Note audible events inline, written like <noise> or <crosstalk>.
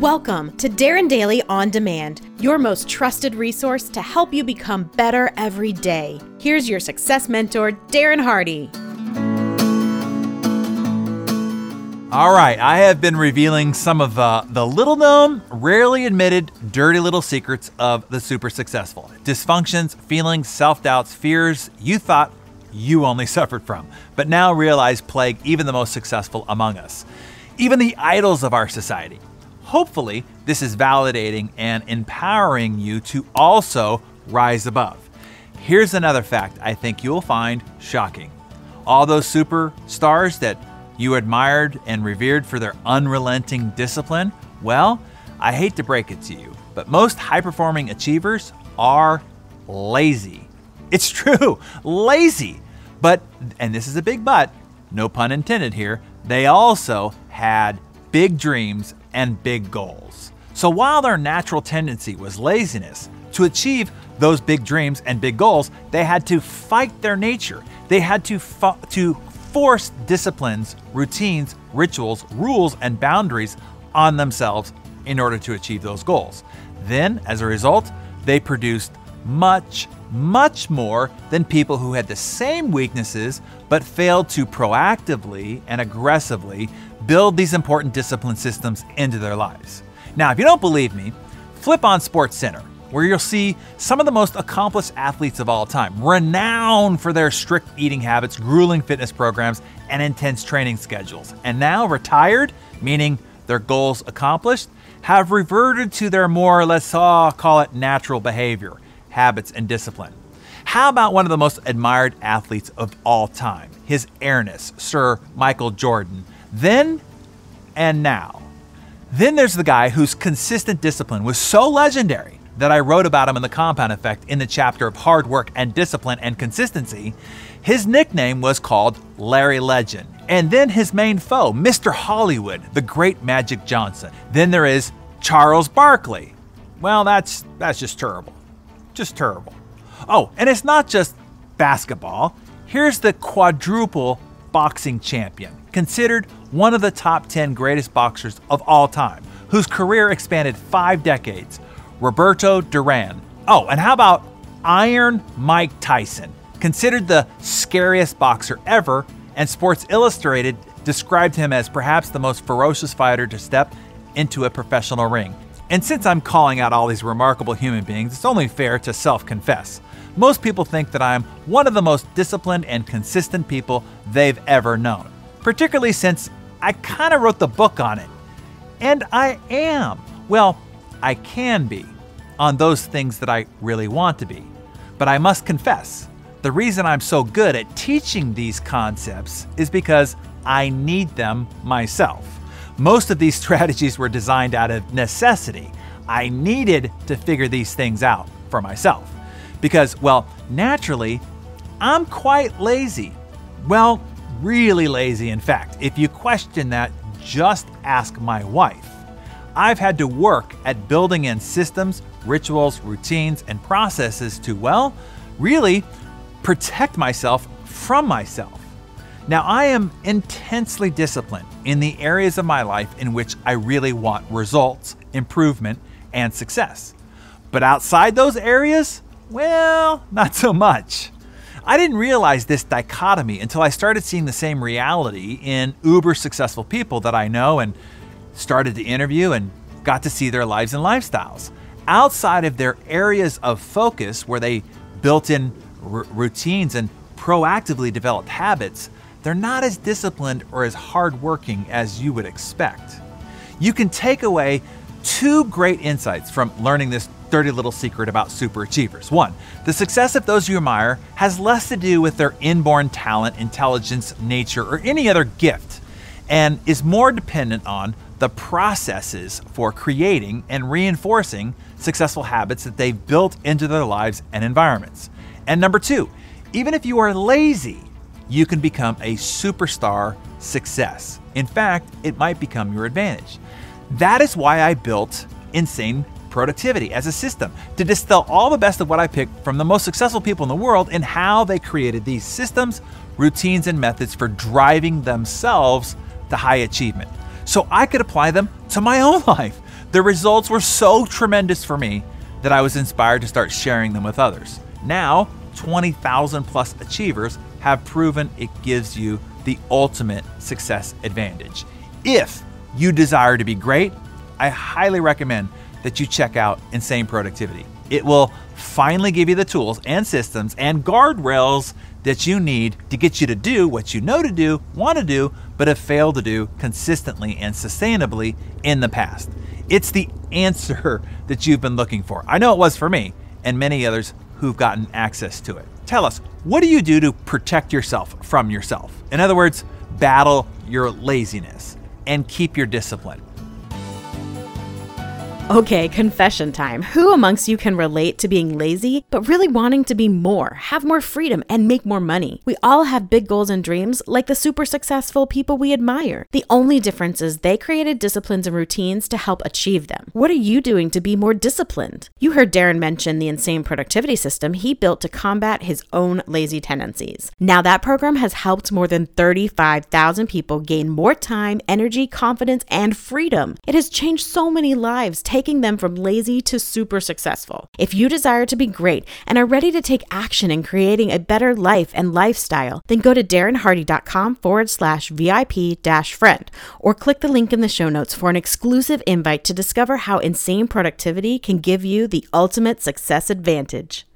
Welcome to Darren Daily On Demand, your most trusted resource to help you become better every day. Here's your success mentor, Darren Hardy. All right, I have been revealing some of uh, the little known, rarely admitted, dirty little secrets of the super successful. Dysfunctions, feelings, self doubts, fears you thought you only <laughs> suffered from, but now realize plague even the most successful among us, even the idols of our society. Hopefully, this is validating and empowering you to also rise above. Here's another fact I think you'll find shocking. All those superstars that you admired and revered for their unrelenting discipline? Well, I hate to break it to you, but most high performing achievers are lazy. It's <laughs> true, lazy. But, and this is a big but, no pun intended here, they also had big dreams and big goals. So while their natural tendency was laziness, to achieve those big dreams and big goals, they had to fight their nature. They had to, fu- to force disciplines, routines, rituals, rules, and boundaries on themselves in order to achieve those goals. Then, as a result, they produced much, much more than people who had the same weaknesses but failed to proactively and aggressively build these important discipline systems into their lives. Now, if you don't believe me, flip on SportsCenter where you'll see some of the most accomplished athletes of all time, renowned for their strict eating habits, grueling fitness programs, and intense training schedules. And now retired, meaning their goals accomplished, have reverted to their more, let's all call it natural behavior, habits, and discipline. How about one of the most admired athletes of all time, His Airness, Sir Michael Jordan? Then and now. Then there's the guy whose consistent discipline was so legendary that I wrote about him in the compound effect in the chapter of hard work and discipline and consistency, his nickname was called Larry Legend. And then his main foe, Mr. Hollywood, the great Magic Johnson. Then there is Charles Barkley. Well, that's that's just terrible. Just terrible. Oh, and it's not just basketball. Here's the quadruple boxing champion, considered one of the top 10 greatest boxers of all time, whose career expanded 5 decades Roberto Duran. Oh, and how about Iron Mike Tyson? Considered the scariest boxer ever, and Sports Illustrated described him as perhaps the most ferocious fighter to step into a professional ring. And since I'm calling out all these remarkable human beings, it's only fair to self confess. Most people think that I'm one of the most disciplined and consistent people they've ever known, particularly since I kind of wrote the book on it. And I am. Well, I can be on those things that I really want to be. But I must confess, the reason I'm so good at teaching these concepts is because I need them myself. Most of these <laughs> strategies were designed out of necessity. I needed to figure these things out for myself. Because, well, naturally, I'm quite lazy. Well, really lazy, in fact. If you question that, just ask my wife. I've had to work at building in systems, rituals, routines, and processes to, well, really protect myself from myself. Now, I am intensely disciplined in the areas of my life in which I really want results, improvement, and success. But outside those areas, well, not so much. I didn't realize this dichotomy until I started seeing the same reality in uber successful people that I know and started to interview and got to see their lives and lifestyles. Outside of their areas of focus where they built in r- routines and proactively developed habits, they're not as disciplined or as hardworking as you would expect. You can take away two great insights from learning this dirty little secret about super achievers. One, the success of those you admire has less to do with their inborn talent, intelligence, nature, or any other gift, and is more dependent on the processes for creating and reinforcing successful habits that they've built into their lives and environments. And number two, even if you are lazy, you can become a superstar success. In fact, it might become your advantage. That is why I built Insane Productivity as a system to distill all the best of what I picked from the most successful people in the world and how they created these systems, routines, and methods for driving themselves to high achievement so I could apply them to my <laughs> own life. The results were so tremendous for me that I was inspired to start sharing them with others. Now, 20,000 plus achievers have proven it gives you the ultimate success advantage. If you desire to be great, I highly recommend that you check out Insane Productivity. It will finally give you the tools and systems and guardrails that you need to get you to do what you know to do, want to do, but have failed to do consistently and sustainably in the past. It's the <laughs> answer that you've been looking for. I know it was for me and many others who've gotten access to it. Tell us, what do you do to protect yourself from yourself? In other words, battle your laziness and keep your discipline. Okay, confession time. Who amongst you can relate to being lazy, but really wanting to be more, have more freedom, and make more money? We all have big goals and dreams, like the super successful people we admire. The only difference is they created disciplines and routines to help achieve them. What are you doing to be more disciplined? You heard Darren mention the insane productivity system he built to combat his own lazy tendencies. Now, that program has helped more than 35,000 people gain more time, energy, confidence, and freedom. It has changed so many lives taking them from lazy to super successful. If you desire to be great and are ready to take action in creating a better life and lifestyle, then go to darrenhardy.com forward slash VIP dash friend or click the link in the show notes for an exclusive invite to discover how insane productivity can give you the ultimate success advantage.